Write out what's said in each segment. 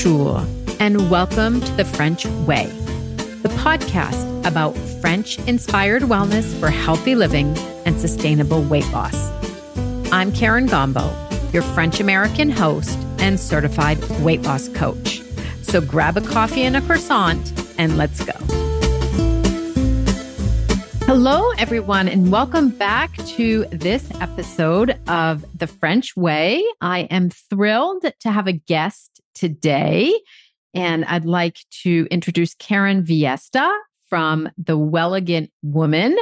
Bonjour, and welcome to The French Way, the podcast about French inspired wellness for healthy living and sustainable weight loss. I'm Karen Gombo, your French American host and certified weight loss coach. So grab a coffee and a croissant and let's go. Hello, everyone, and welcome back to this episode of The French Way. I am thrilled to have a guest today, and I'd like to introduce Karen Viesta from The Wellegant Woman.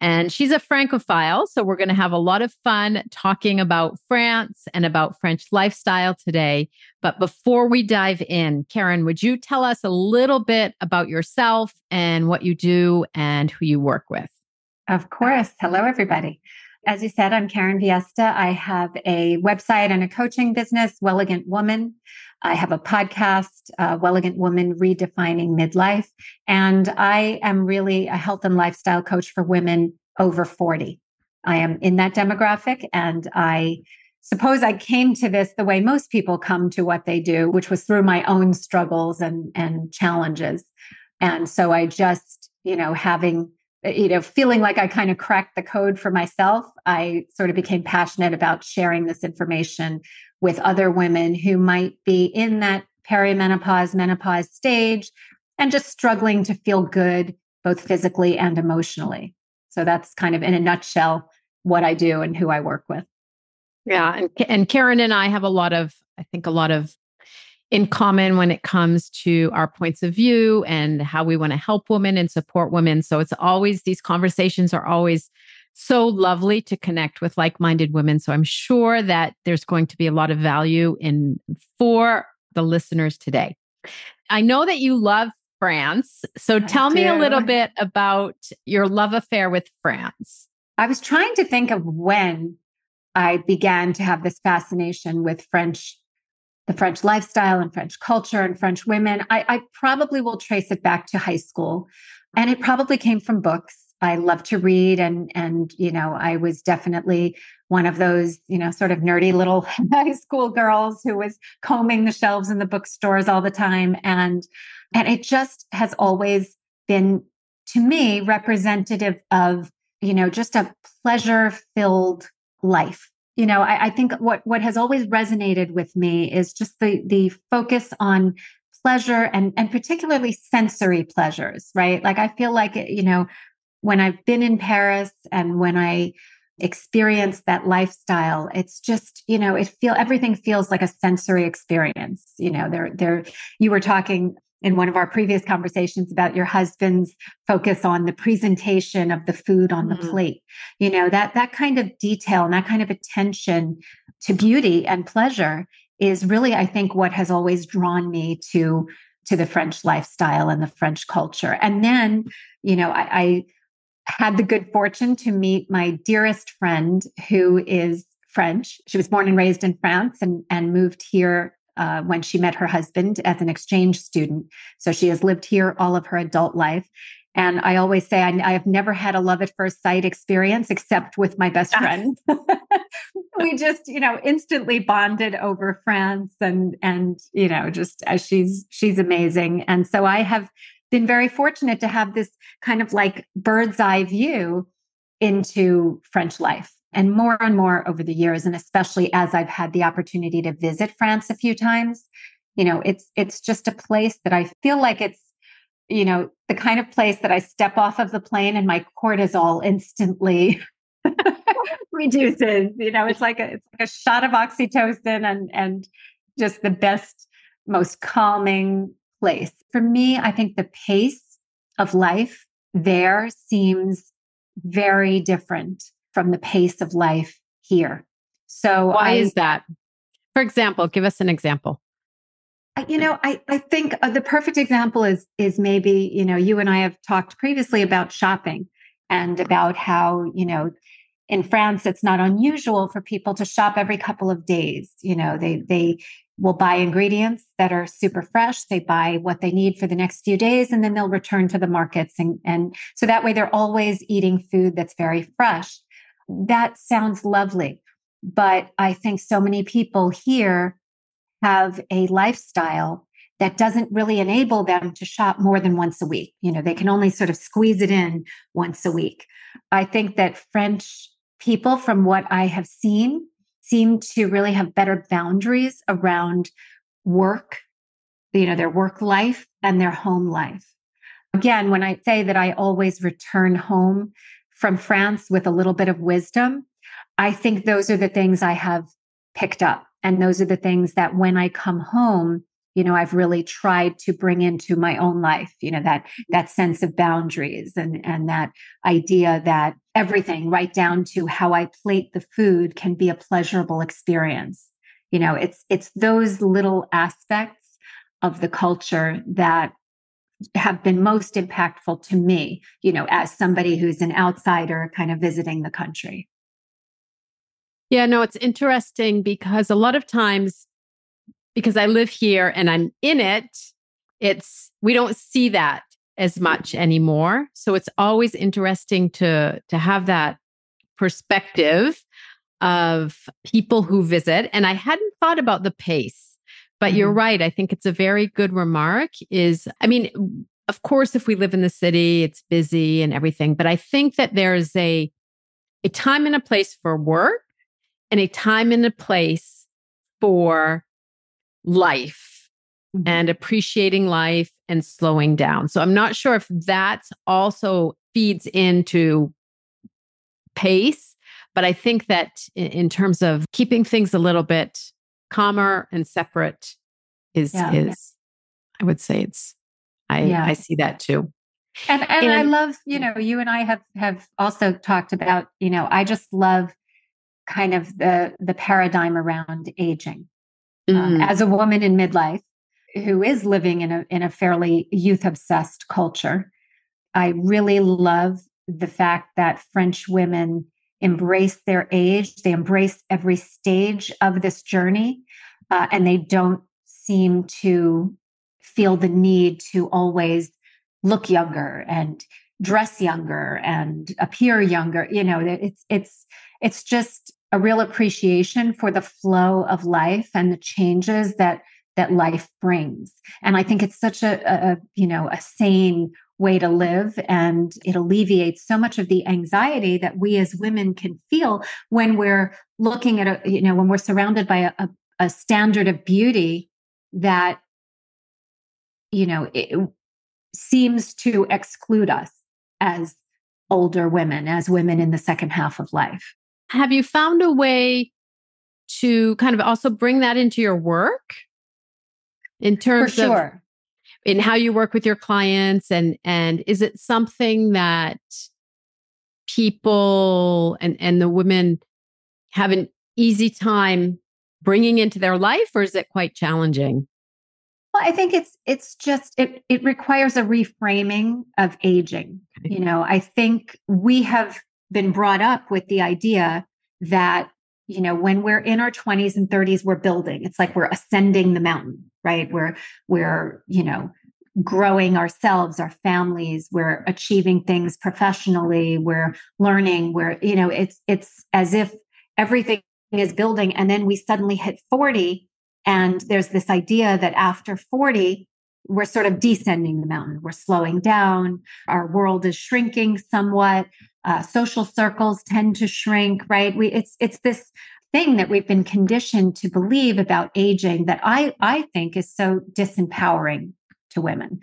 And she's a Francophile. So we're going to have a lot of fun talking about France and about French lifestyle today. But before we dive in, Karen, would you tell us a little bit about yourself and what you do and who you work with? Of course. Hello, everybody. As you said, I'm Karen Viesta. I have a website and a coaching business, Wellegant Woman. I have a podcast, uh, Wellegant Woman Redefining Midlife. And I am really a health and lifestyle coach for women over 40. I am in that demographic and I suppose I came to this the way most people come to what they do, which was through my own struggles and, and challenges. And so I just, you know, having you know, feeling like I kind of cracked the code for myself, I sort of became passionate about sharing this information with other women who might be in that perimenopause, menopause stage and just struggling to feel good, both physically and emotionally. So that's kind of in a nutshell what I do and who I work with. Yeah. And, and Karen and I have a lot of, I think, a lot of in common when it comes to our points of view and how we want to help women and support women. So it's always, these conversations are always so lovely to connect with like-minded women. So I'm sure that there's going to be a lot of value in for the listeners today. I know that you love France. So tell me a little bit about your love affair with France. I was trying to think of when I began to have this fascination with French the French lifestyle and French culture and French women, I, I, probably will trace it back to high school. And it probably came from books. I love to read and and you know, I was definitely one of those, you know, sort of nerdy little high school girls who was combing the shelves in the bookstores all the time. And and it just has always been to me representative of, you know, just a pleasure-filled life you know I, I, think what what has always resonated with me is just the the focus on pleasure and and particularly sensory pleasures right like i feel like you know when i've been in paris and when i experience that lifestyle it's just you know it feel everything feels like a sensory experience you know there there you were talking in one of our previous conversations about your husband's focus on the presentation of the food on mm-hmm. the plate you know that that kind of detail and that kind of attention to beauty and pleasure is really i think what has always drawn me to to the french lifestyle and the french culture and then you know I, I had the good fortune to meet my dearest friend who is french she was born and raised in france and and moved here uh, when she met her husband as an exchange student. So she has lived here all of her adult life. And I always say I, I have never had a love at first sight experience except with my best friend. we just, you know, instantly bonded over France and and you know, just as she's she's amazing. And so I have been very fortunate to have this kind of like bird's eye view into French life and more and more over the years and especially as i've had the opportunity to visit france a few times you know it's it's just a place that i feel like it's you know the kind of place that i step off of the plane and my cortisol instantly reduces you know it's like a it's like a shot of oxytocin and and just the best most calming place for me i think the pace of life there seems very different from the pace of life here. So why I, is that? For example, give us an example. You know, I, I think uh, the perfect example is is maybe, you know, you and I have talked previously about shopping and about how, you know, in France it's not unusual for people to shop every couple of days. You know, they they will buy ingredients that are super fresh. They buy what they need for the next few days and then they'll return to the markets and and so that way they're always eating food that's very fresh that sounds lovely. But I think so many people here have a lifestyle that doesn't really enable them to shop more than once a week. You know, they can only sort of squeeze it in once a week. I think that French people, from what I have seen, seem to really have better boundaries around work, you know, their work life and their home life. Again, when I say that I always return home from France with a little bit of wisdom, I think those are the things I have picked up. And those are the things that when I come home, you know i've really tried to bring into my own life you know that that sense of boundaries and and that idea that everything right down to how i plate the food can be a pleasurable experience. You know it's it's those little aspects of the culture that have been most impactful to me you know as somebody who's an outsider kind of visiting the country. Yeah no it's interesting because a lot of times because I live here and I'm in it, it's we don't see that as much anymore. So it's always interesting to to have that perspective of people who visit and I hadn't thought about the pace. But mm-hmm. you're right. I think it's a very good remark is I mean, of course if we live in the city, it's busy and everything, but I think that there's a a time and a place for work and a time and a place for life mm-hmm. and appreciating life and slowing down. So I'm not sure if that also feeds into pace, but I think that in, terms of keeping things a little bit calmer and separate is yeah. is I would say it's I yeah. I see that too. And, and and I love, you know, you and I have have also talked about, you know, I just love kind of the the paradigm around aging mm. as a woman in midlife who is living in a in a fairly youth obsessed culture. I really love the fact that French women embrace their age, they embrace every stage of this journey, uh, and they don't seem to feel the need to always look younger and dress younger and appear younger you know it's it's it's just a real appreciation for the flow of life and the changes that that life brings. And i think it's such a, a, you know a sane way to live and it alleviates so much of the anxiety that we as women can feel when we're looking at a you know when we're surrounded by a, a, a standard of beauty that you know it seems to exclude us as older women as women in the second half of life have you found a way to kind of also bring that into your work in terms sure. of in how you work with your clients and and is it something that people and and the women have an easy time bringing into their life or is it quite challenging well i think it's it's just it it requires a reframing of aging okay. you know i think we have been brought up with the idea that you know when we're in our 20s and 30s we're building it's like we're ascending the mountain right we're we're you know growing ourselves our families we're achieving things professionally we're learning we're you know it's it's as if everything is building and then we suddenly hit 40 and there's this idea that after 40 we're sort of descending the mountain. We're slowing down. Our world is shrinking somewhat. Uh, social circles tend to shrink, right? We it's it's this thing that we've been conditioned to believe about aging that I I think is so disempowering to women.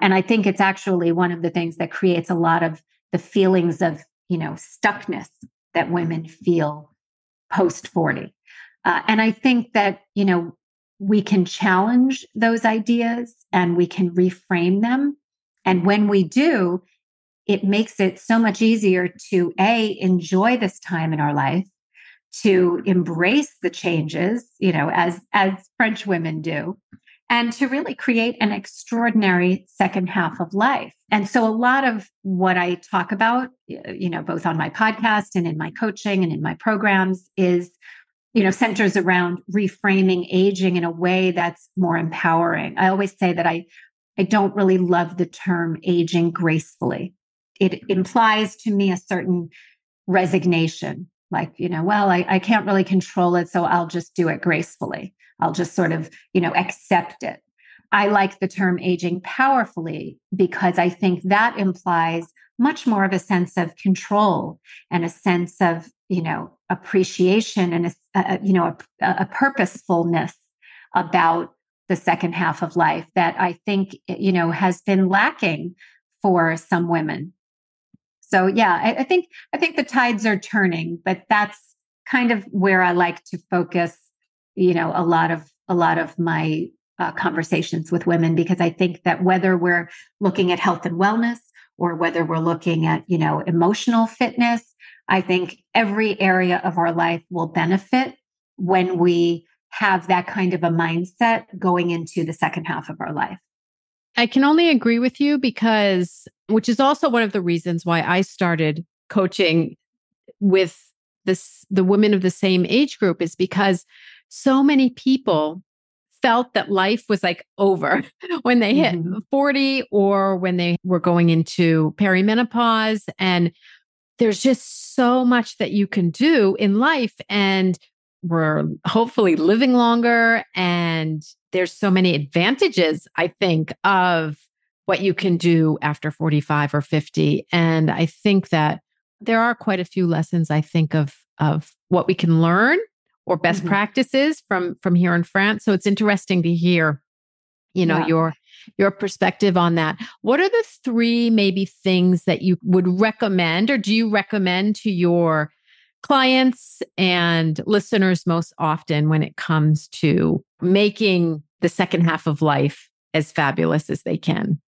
And I think it's actually one of the things that creates a lot of the feelings of, you know, stuckness that women feel post 40. Uh, and I think that, you know, we can challenge those ideas and we can reframe them. And when we do, it makes it so much easier to A, enjoy this time in our life, to embrace the changes, you know, as, as French women do, and to really create an extraordinary second half of life. And so a lot of what I talk about, you know, both on my podcast and in my coaching and in my programs is you know centers around reframing aging in a way that's more empowering i always say that i i don't really love the term aging gracefully it implies to me a certain resignation like you know well I, I can't really control it so i'll just do it gracefully i'll just sort of you know accept it I like the term aging powerfully because I think that implies much more of a sense of control and a sense of, you know, appreciation and a, a you know, a, a purposefulness about the second half of life that I think, eh, you know, has been lacking for some women. So yeah, I, I think I think the tides are turning, but that's kind of where I like to focus, you know, a lot of a lot of my uh, conversations with women because I think that whether we're looking at health and wellness or whether we're looking at, you know, emotional fitness, I think every area of our life will benefit when we have that kind of a mindset going into the second half of our life. I can only agree with you because, which is also one of the reasons why I started coaching with this, the women of the same age group is because so many people felt that life was like over when they hit mm-hmm. 40 or when they were going into perimenopause. And there's just so much that you can do in life. And we're hopefully living longer. And there's so many advantages, I think, of what you can do after 45 or 50. And I think that there are quite a few lessons I think of of what we can learn or best mm-hmm. practices from from here in France. So it's interesting to hear, you know, yeah. your your perspective on that. What are the three maybe things that you would recommend or do you recommend to your clients and listeners most often when it comes to making the second half of life as fabulous as they can?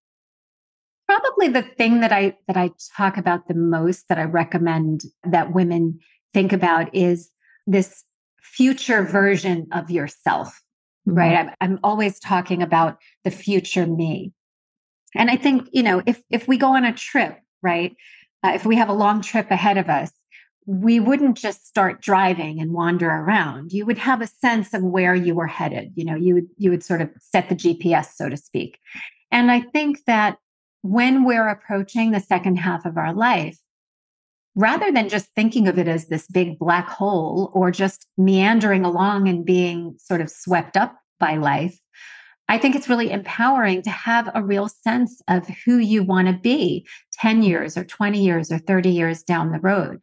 Probably the thing that I that I talk about the most that I recommend that women think about is this future version of yourself, mm-hmm. right? I'm, I'm always talking about the future me. And I think, you know, if, if we go on a trip, right? Uh, if we have a long trip ahead of us, we wouldn't just start driving and wander around. You would have a sense of where you were headed. You know, you would you would sort of set the GPS, so to speak. And I think that when we're approaching the second half of our life, rather than just thinking of it as this big black hole or just meandering along and being sort of swept up by life, I think it's really empowering to have a real sense of who you want to be 10 years or 20 years or 30 years down the road.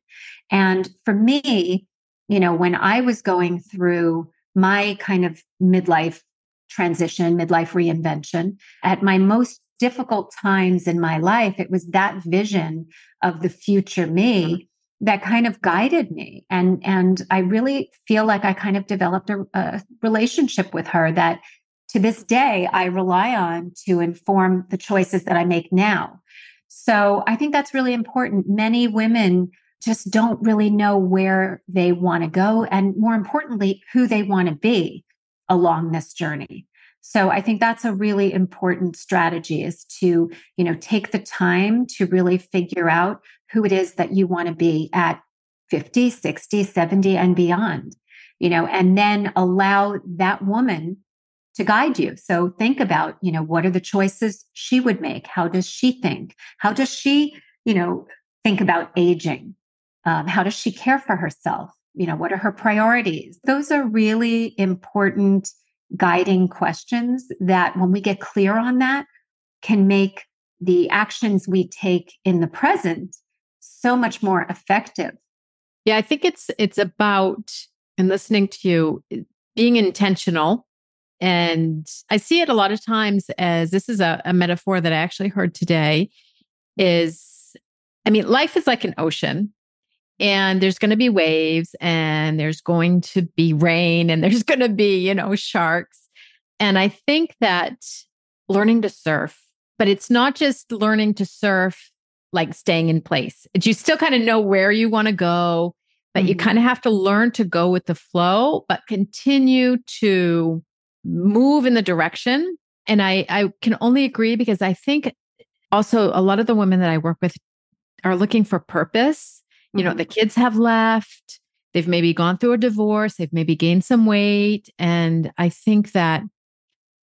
And for me, you know, when I was going through my kind of midlife transition, midlife reinvention, at my most difficult times in my life, it was that vision of the future me mm-hmm. that kind of guided me. And, and I really feel like I kind of developed a, a relationship with her that to this day I rely on to inform the choices that I make now. So I think that's really important. Many women just don't really know where they want to go and more importantly, who they want to be along this journey. So I think that's a really important strategy is to, you know, take the time to really figure out who it is that you want to be at 50, 60, 70 and beyond. You know, and then allow that woman to guide you. So think about, you know, what are the choices she would make? How does she think? How does she, you know, think about aging? Um, how does she care for herself? You know, what are her priorities? Those are really important guiding questions that when we get clear on that can make the actions we take in the present so much more effective. Yeah, I think it's it's about and listening to you being intentional and I see it a lot of times as this is a, a metaphor that I actually heard today is I mean life is like an ocean and there's going to be waves and there's going to be rain and there's going to be, you know, sharks. And I think that learning to surf, but it's not just learning to surf like staying in place. You still kind of know where you want to go, but mm-hmm. you kind of have to learn to go with the flow, but continue to move in the direction. And I, I can only agree because I think also a lot of the women that I work with are looking for purpose you know, the mm-hmm. kids have left, they've maybe gone through a divorce, they've maybe gained some weight. And I think that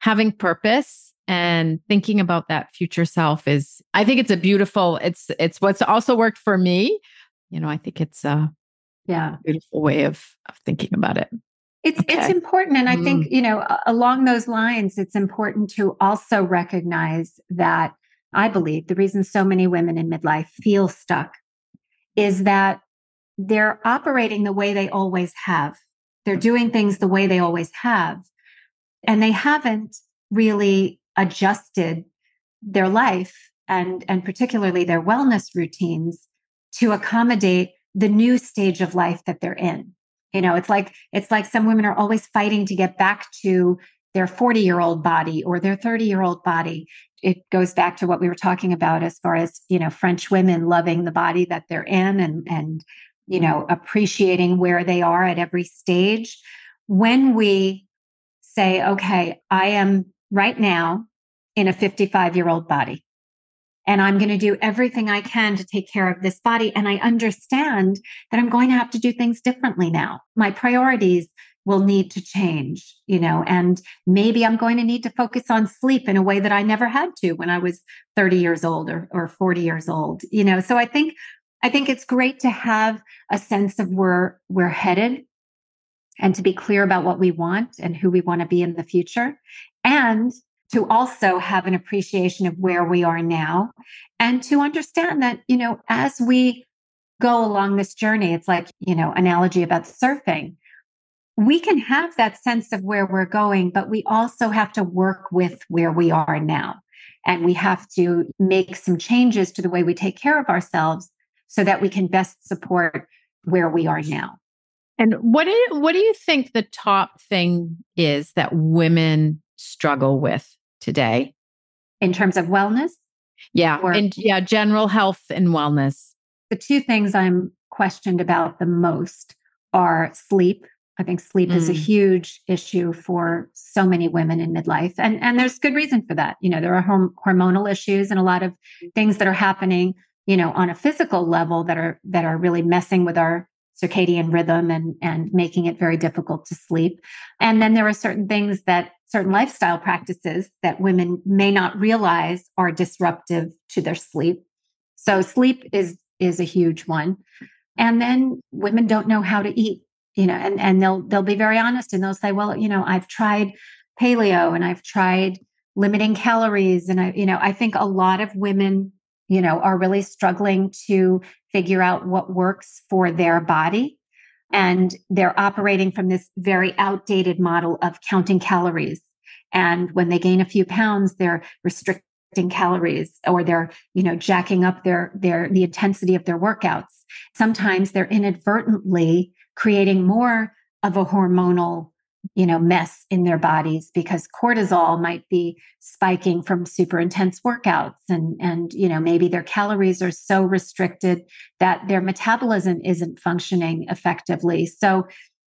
having purpose and thinking about that future self is i think it's a beautiful it's it's what's also worked for me you know i think it's a yeah beautiful way of of thinking about it It's okay. it's important and I mm. think, you know, along those lines it's important to also recognize that I believe the reason so many women in midlife feel stuck is that they're operating the way they always have. They're doing things the way they always have. And they haven't really adjusted their life and, and particularly their wellness routines to accommodate the new stage of life that they're in. You know, it's like it's like some women are always fighting to get back to their 40 year old body or their 30 year old body. It goes back to what we were talking about as far as, you know, French women loving the body that they're in and, and, you know, appreciating where they are at every stage. When we say, okay, I am right now in a 55 year old body and I'm going to do everything I can to take care of this body. And I understand that I'm going to have to do things differently now. My priorities will need to change, you know, and maybe I'm going to need to focus on sleep in a way that I never had to when I was 30 years old or, or 40 years old, you know. So I think I think it's great to have a sense of where we're headed and to be clear about what we want and who we want to be in the future. And to also have an appreciation of where we are now and to understand that, you know, as we go along this journey, it's like, you know, analogy about surfing. We can have that sense of where we're going, but we also have to work with where we are now. And we have to make some changes to the way we take care of ourselves so that we can best support where we are now. And what do you, what do you think the top thing is that women struggle with today? In terms of wellness? Yeah. Or, and yeah, general health and wellness. The two things I'm questioned about the most are sleep. I think sleep mm. is a mm. huge issue for so many women in midlife. And, and there's good reason for that. You know, there are horm- hormonal issues and a lot of things that are happening, you know, on a physical level that are that are really messing with our circadian rhythm and, and making it very difficult to sleep. And then there are certain things that certain lifestyle practices that women may not realize are disruptive to their sleep. So sleep is is a huge one. And then women don't know how to eat, you know, and, and they'll they'll be very honest and they'll say, well, you know, I've tried paleo and I've tried limiting calories. And I, you know, I think a lot of women, you know, are really struggling to figure out what works for their body. And they're operating from this very outdated model of counting calories. And when they gain a few pounds, they're restricting calories or they're, you know, jacking up their, their, the intensity of their workouts. Sometimes they're inadvertently creating more of a hormonal you know mess in their bodies because cortisol might be spiking from super intense workouts and and you know maybe their calories are so restricted that their metabolism isn't functioning effectively. So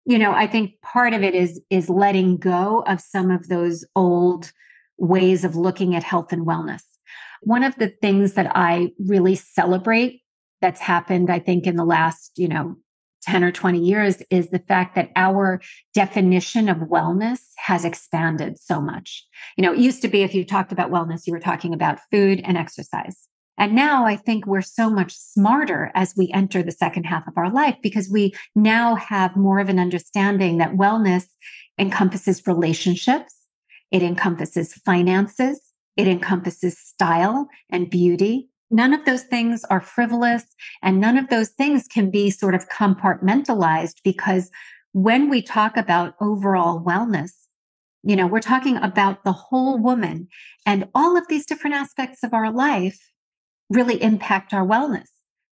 you know i think part of it is is letting go of some of those old ways of looking at health and wellness. One of the things that i really celebrate that's happened i think in the last you know 10 or 20 years is the fact that our definition of wellness has expanded so much. You know, it used to be if you talked about wellness, you were talking about food and exercise. And now I think we're so much smarter as we enter the second half of our life because we now have more of an understanding that wellness encompasses relationships, it encompasses finances, it encompasses style and beauty, None of those things are frivolous and none of those things can be sort of compartmentalized because when we talk about overall wellness, you know, we're talking about the whole woman and all of these different aspects of our life really impact our wellness.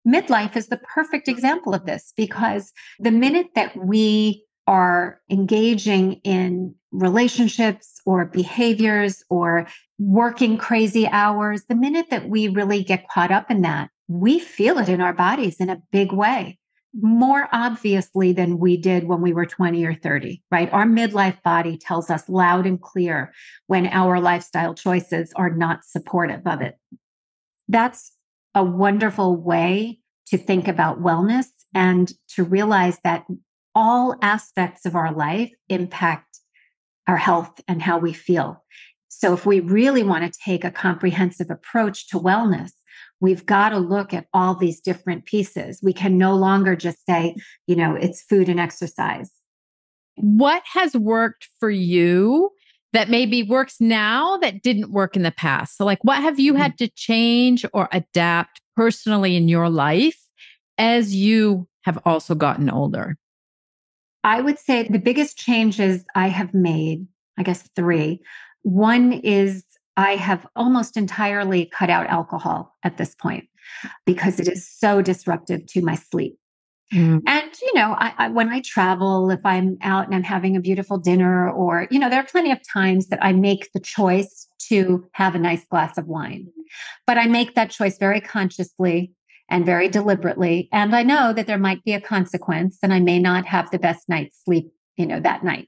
Midlife is the perfect example of this because the minute that we are engaging in relationships or behaviors or working crazy hours, the minute that we really get caught up in that, we feel it in our bodies in a big way, more obviously than we did when we were 20 or 30, right? Our midlife body tells us loud and clear when our lifestyle choices are not supportive of it. That's a wonderful way to think about wellness and to realize that all aspects of our life impact our health and how we feel. So, if we really want to take a comprehensive approach to wellness, we've got to look at all these different pieces. We can no longer just say, you know, it's food and exercise. What has worked for you that maybe works now that didn't work in the past? So, like, what have you mm-hmm. had to change or adapt personally in your life as you have also gotten older? I would say the biggest changes I have made, I guess three. One is I have almost entirely cut out alcohol at this point because it is so disruptive to my sleep. Mm. And, you know, I, I, when I travel, if I'm out and I'm having a beautiful dinner, or, you know, there are plenty of times that I make the choice to have a nice glass of wine. But I make that choice very consciously and very deliberately. And I know that there might be a consequence and I may not have the best night's sleep, you know, that night.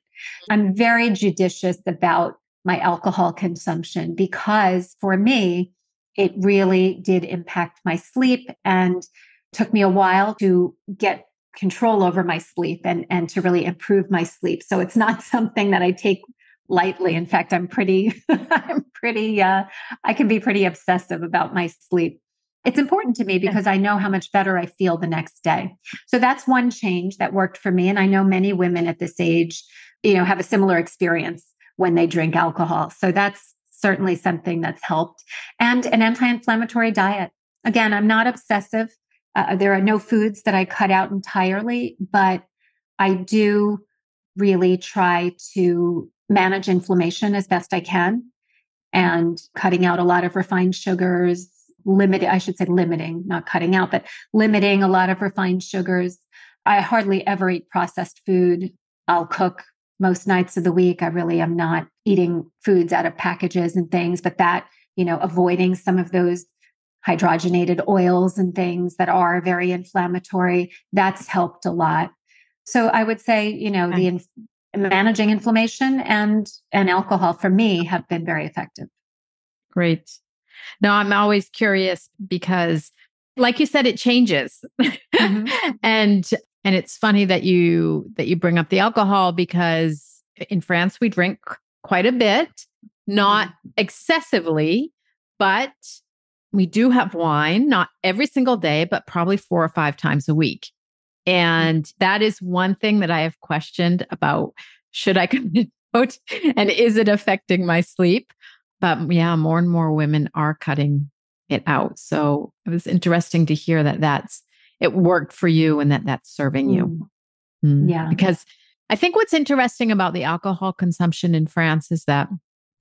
I'm very judicious about my alcohol consumption because for me, it really did impact my sleep and took me a while to get control over my sleep and and to really improve my sleep so it's not something that i take lightly in fact i'm pretty i'm pretty uh i can be pretty obsessive about my sleep it's important to me because i know how much better i feel the next day. So that's one change that worked for me and i know many women at this age you know have a similar experience when they drink alcohol. So that's certainly something that's helped. And an anti-inflammatory diet. Again i'm not obsessive. Uh, there are no foods that I cut out entirely, but I do really try to manage inflammation as best I can and cutting out a lot of refined sugars, limited, I should say limiting, not cutting out, but limiting a lot of refined sugars. I hardly ever eat processed food. I'll cook most nights of the week. I really am not eating foods out of packages and things, but that, you know, avoiding some of those hydrogenated oils and things that are very inflammatory. That's helped a lot. So I would say, you know, okay. the in- managing inflammation and and alcohol for me have been very effective. Great. Now I'm always curious because like you said it changes. Mm-hmm. and and it's funny that you that you bring up the alcohol because in France we drink quite a bit, not mm-hmm. excessively, but we do have wine, not every single day, but probably four or five times a week. And that is one thing that I have questioned about should I out and is it affecting my sleep? But yeah, more and more women are cutting it out. So it was interesting to hear that that's it worked for you and that that's serving you. Mm. Yeah. Because I think what's interesting about the alcohol consumption in France is that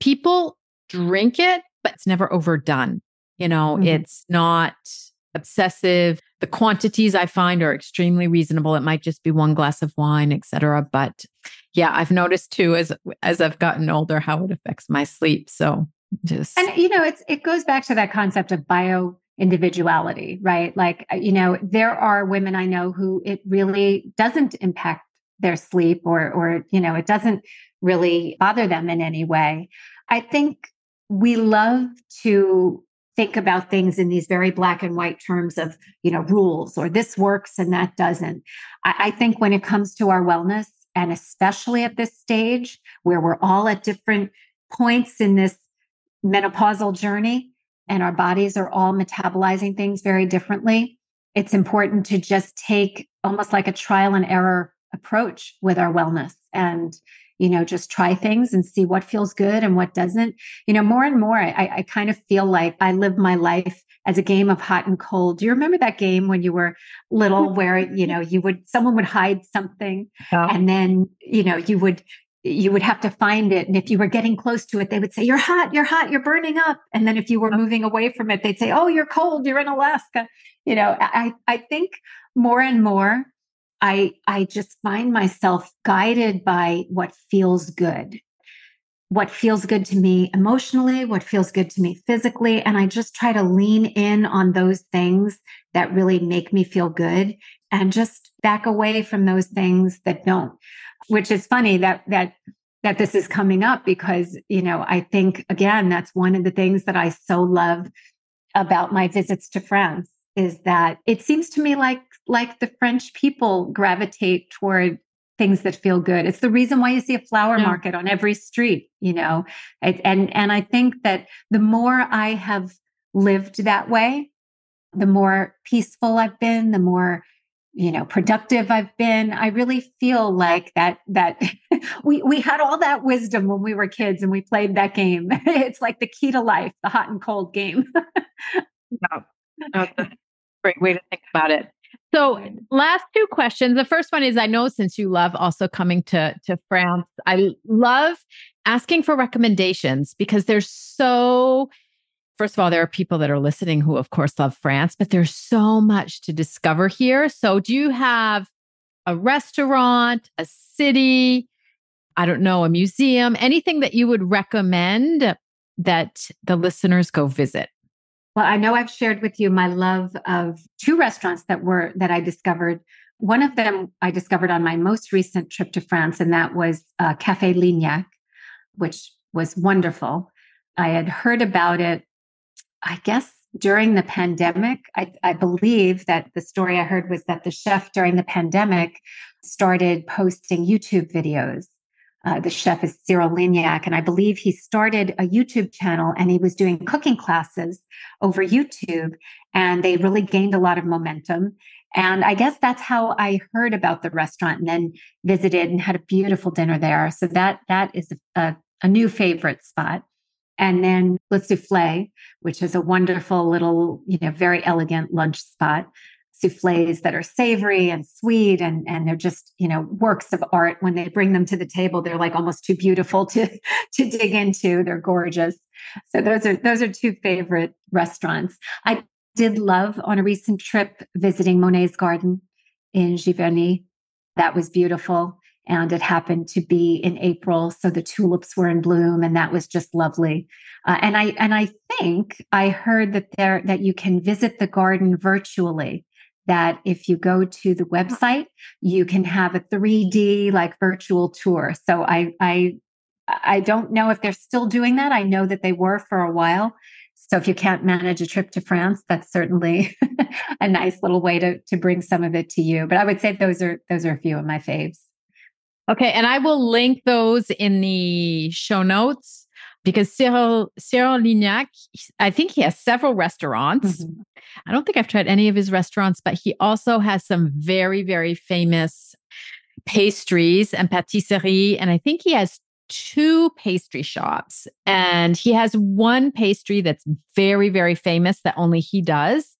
people drink it, but it's never overdone. You know, mm-hmm. it's not obsessive. The quantities I find are extremely reasonable. It might just be one glass of wine, etc. But yeah, I've noticed too as as I've gotten older how it affects my sleep. So just and you know, it's it goes back to that concept of bio individuality, right? Like uh, you know, there are women I know who it really doesn't impact their sleep or or you know, it doesn't really bother them in any way. I think we love to think about things in these very black and white terms of you know rules or this works and that doesn't. I, I, think when it comes to our wellness and especially at this stage where we're all at different points in this menopausal journey and our bodies are all metabolizing things very differently it's important to just take almost like a trial and error approach with our wellness. And you know, just try things and see what feels good and what doesn't. You know, more and more, I, I kind of feel like I live my life as a game of hot and cold. Do you remember that game when you were little where, you know, you would, someone would hide something and then, you know, you would, you would have to find it. And if you were getting close to it, they would say, You're hot, you're hot, you're burning up. And then if you were moving away from it, they'd say, Oh, you're cold, you're in Alaska. You know, I, I think more and more I I just find myself guided by what feels good. What feels good to me emotionally, what feels good to me physically. And I just try to lean in on those things that really make me feel good and just back away from those things that don't, which is funny that, that, that this is coming up because, you know, I think again, that's one of the things that I so love about my visits to France is that it seems to me like like the French people gravitate toward things that feel good. It's the reason why you see a flower yeah. market on every street, you know. And and I think that the more I have lived that way, the more peaceful I've been, the more you know productive i've been i really feel like that that we we had all that wisdom when we were kids and we played that game it's like the key to life the hot and cold game yeah. that's a great way to think about it so last two questions the first one is i know since you love also coming to to france i love asking for recommendations because there's so first of all, there are people that are listening who, of course, love France, but there's so much to discover here. So, do you have a restaurant, a city, I don't know, a museum, anything that you would recommend that the listeners go visit? Well, I know I've shared with you my love of two restaurants that were that I discovered. One of them I discovered on my most recent trip to France, and that was uh, Cafe Lignac, which was wonderful. I had heard about it I guess during the pandemic, I, I, believe that the story I heard was that the chef during the pandemic started posting YouTube videos. Uh, the chef is Cyril Lignac, and I believe he started a YouTube channel and he was doing cooking classes over YouTube, and they really gained a lot of momentum. And I guess that's how I heard about the restaurant and then visited and had a beautiful dinner there. So that that is a, a new favorite spot. And then Le Souffle, which is a wonderful little, you know, very elegant lunch spot. Souffles that are savory and sweet, and, and they're just, you know, works of art. When they bring them to the table, they're like almost too beautiful to, to dig into. They're gorgeous. So those are those are two favorite restaurants. I did love on a recent trip visiting Monet's garden in Giverny. That was beautiful and it happened to be in April, so the tulips were in bloom, and that was just lovely. Uh, and I and I think I heard that there that you can visit the garden virtually. That if you go to the website, you can have a 3D like virtual tour. So I I I don't know if they're still doing that. I know that they were for a while. So if you can't manage a trip to France, that's certainly a nice little way to to bring some of it to you. But I would say those are those are a few of my faves. Okay. And I will link those in the show notes because Cyril, Cyril Lignac, I think he has several restaurants. Mm-hmm. I don't think I've tried any of his restaurants, but he also has some very, very famous pastries and patisserie. And I think he has two pastry shops. And he has one pastry that's very, very famous that only he does.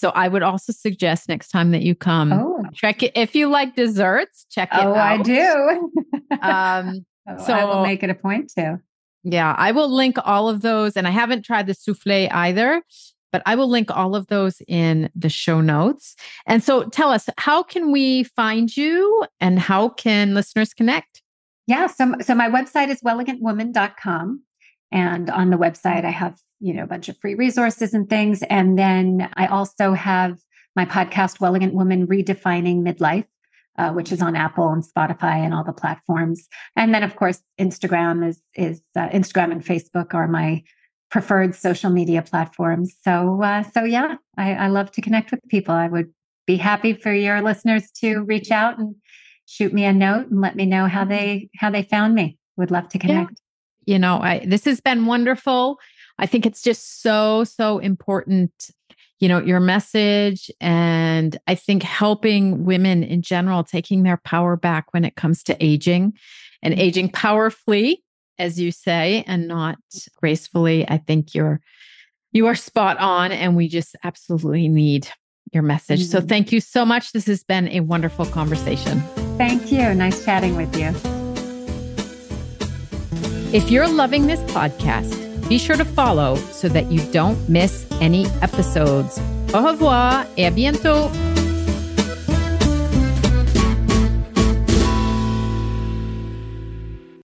So I would also suggest next time that you come, oh. check it. If you like desserts, check it oh, out. I do. um, oh, so I will make it a point to. Yeah, I will link all of those. And I haven't tried the souffle either, but I will link all of those in the show notes. And so tell us, how can we find you and how can listeners connect? Yeah, so, so my website is wellegantwoman.com. And on the website, I have you know, a bunch of free resources and things. And then I also have my podcast, Wellegant Woman Redefining Midlife, uh, which is on Apple and Spotify and all the platforms. And then, of course, Instagram is is uh, Instagram and Facebook are my preferred social media platforms. So, uh, so yeah, I, I love to connect with people. I would be happy for your listeners to reach out and shoot me a note and let me know how they how they found me. Would love to connect. Yeah. You know, I, this has been wonderful. I think it's just so, so important, you know, your message. And I think helping women in general, taking their power back when it comes to aging and mm-hmm. aging powerfully, as you say, and not gracefully. I think you're, you are spot on. And we just absolutely need your message. Mm-hmm. So thank you so much. This has been a wonderful conversation. Thank you. Nice chatting with you. If you're loving this podcast, be sure to follow so that you don't miss any episodes. Au revoir et à bientôt.